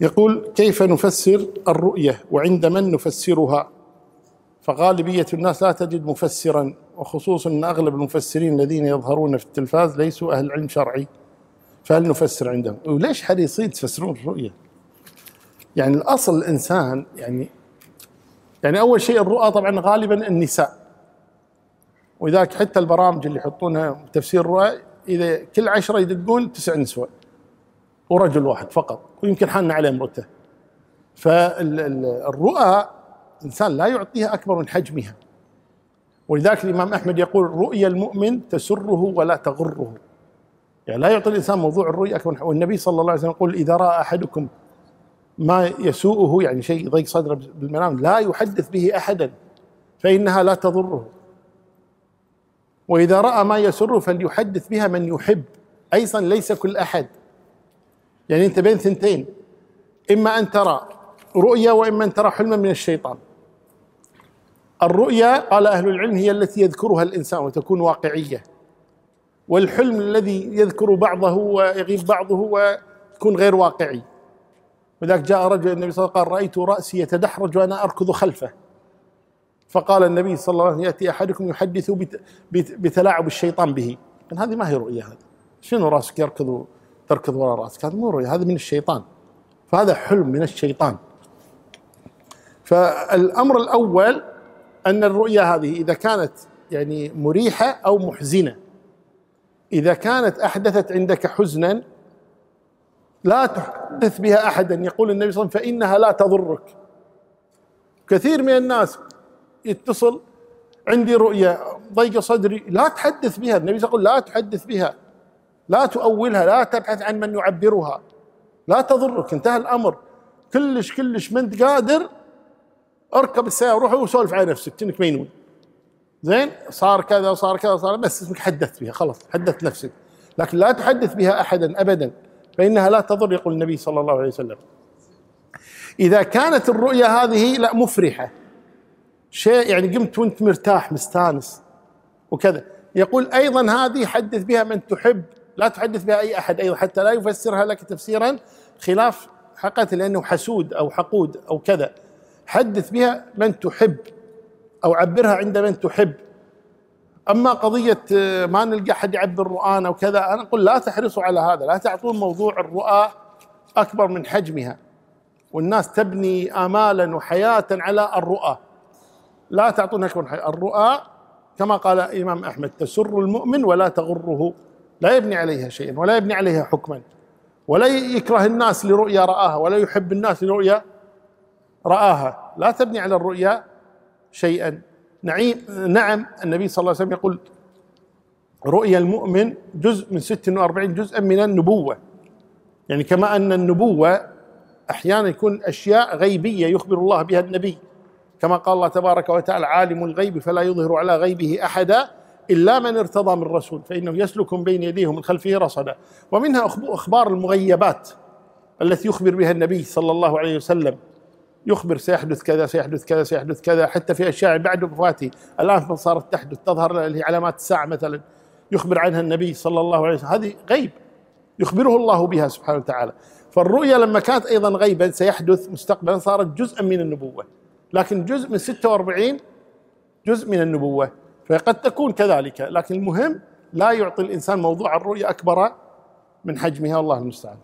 يقول كيف نفسر الرؤية وعند من نفسرها؟ فغالبية الناس لا تجد مفسرا وخصوصا أن أغلب المفسرين الذين يظهرون في التلفاز ليسوا أهل علم شرعي. فهل نفسر عندهم؟ وليش حريصين تفسرون الرؤية؟ يعني الأصل الإنسان يعني يعني أول شيء الرؤى طبعا غالبا النساء. ولذلك حتى البرامج اللي يحطونها تفسير الرؤى إذا كل عشرة يدقون تسع نسوة. ورجل واحد فقط ويمكن حان عليه امرته فالرؤى الإنسان لا يعطيها أكبر من حجمها. ولذلك الإمام أحمد يقول رؤيا المؤمن تسره ولا تغره. يعني لا يعطي الإنسان موضوع الرؤيا أكبر والنبي صلى الله عليه وسلم يقول إذا رأى أحدكم ما يسوءه يعني شيء يضيق صدره بالمنام لا يحدث به أحدا فإنها لا تضره. وإذا رأى ما يسره فليحدث بها من يحب أيضا ليس كل أحد. يعني أنت بين ثنتين. إما أن ترى رؤيا وإما أن ترى حلما من الشيطان. الرؤيا قال أهل العلم هي التي يذكرها الإنسان وتكون واقعية. والحلم الذي يذكر بعضه ويغيب بعضه ويكون غير واقعي. وذاك جاء رجل النبي صلى الله عليه وسلم قال رأيت رأسي يتدحرج وأنا أركض خلفه. فقال النبي صلى الله عليه وسلم يأتي أحدكم يحدث بتلاعب الشيطان به. هذه ما هي رؤيا هذا شنو رأسك يركض تركض وراء رأسك. هذا مو هذا من الشيطان. فهذا حلم من الشيطان. فالأمر الأول أن الرؤيا هذه إذا كانت يعني مريحة أو محزنة إذا كانت أحدثت عندك حزنا لا تحدث بها أحدا. يقول النبي صلى الله عليه وسلم فإنها لا تضرك. كثير من الناس يتصل عندي رؤيا ضيق صدري لا تحدث بها. النبي يقول لا تحدث بها. لا تؤولها لا تبحث عن من يعبرها. لا تضرك انتهى الأمر. كلش كلش ما انت قادر أركب السيارة وروح وسولف على نفسك كأنك مينون زين؟ صار كذا وصار كذا صار بس اسمك حدثت بها خلاص حدثت نفسك. لكن لا تحدث بها احدا ابدا فإنها لا تضر يقول النبي صلى الله عليه وسلم. إذا كانت الرؤيا هذه لا مفرحة. شيء يعني قمت وانت مرتاح مستانس وكذا. يقول أيضا هذه حدث بها من تحب. لا تحدث بها أي أحد أيضا حتى لا يفسرها لك تفسيرا خلاف حقيقه لأنه حسود أو حقود أو كذا. حدث بها من تحب أو عبرها عند من تحب. أما قضية آه، ما نلقى أحد يعبر رؤانا وكذا أنا أقول لا تحرصوا على هذا لا تعطون موضوع الرؤى أكبر من حجمها. والناس تبني امالا وحياة على الرؤى. لا تعطون أكبر من حجمها. الرؤى كما قال الإمام أحمد تسر المؤمن ولا تغره. لا يبني عليها شيئا ولا يبني عليها حكما ولا يكره الناس لرؤيا رآها ولا يحب الناس لرؤيا رآها. لا تبني على الرؤيا شيئا. نعيم نعم النبي صلى الله عليه وسلم يقول رؤيا المؤمن جزء من 46 جزءا من النبوة. يعني كما أن النبوة أحيانا يكون أشياء غيبية يخبر الله بها النبي. كما قال الله تبارك وتعالى عالم الغيب فلا يظهر على غيبه أحدا إلا من ارتضى من رسول فإنه يسلك من بين يديه ومن خلفه رصدا. ومنها أخبار المغيبات التي يخبر بها النبي صلى الله عليه وسلم. يخبر سيحدث كذا سيحدث كذا سيحدث كذا حتى في أشياء بعد وفاته. الآن صارت تحدث تظهر علامات الساعة مثلا. يخبر عنها النبي صلى الله عليه وسلم. هذه غيب. يخبره الله بها سبحانه وتعالى. فالرؤيا لما كانت أيضا غيبا سيحدث مستقبلا صارت جزءا من النبوة. لكن جزء من 46 جزء من النبوة. فقد تكون كذلك لكن المهم لا يعطي الإنسان موضوع الرؤيا أكبر من حجمها والله المستعان.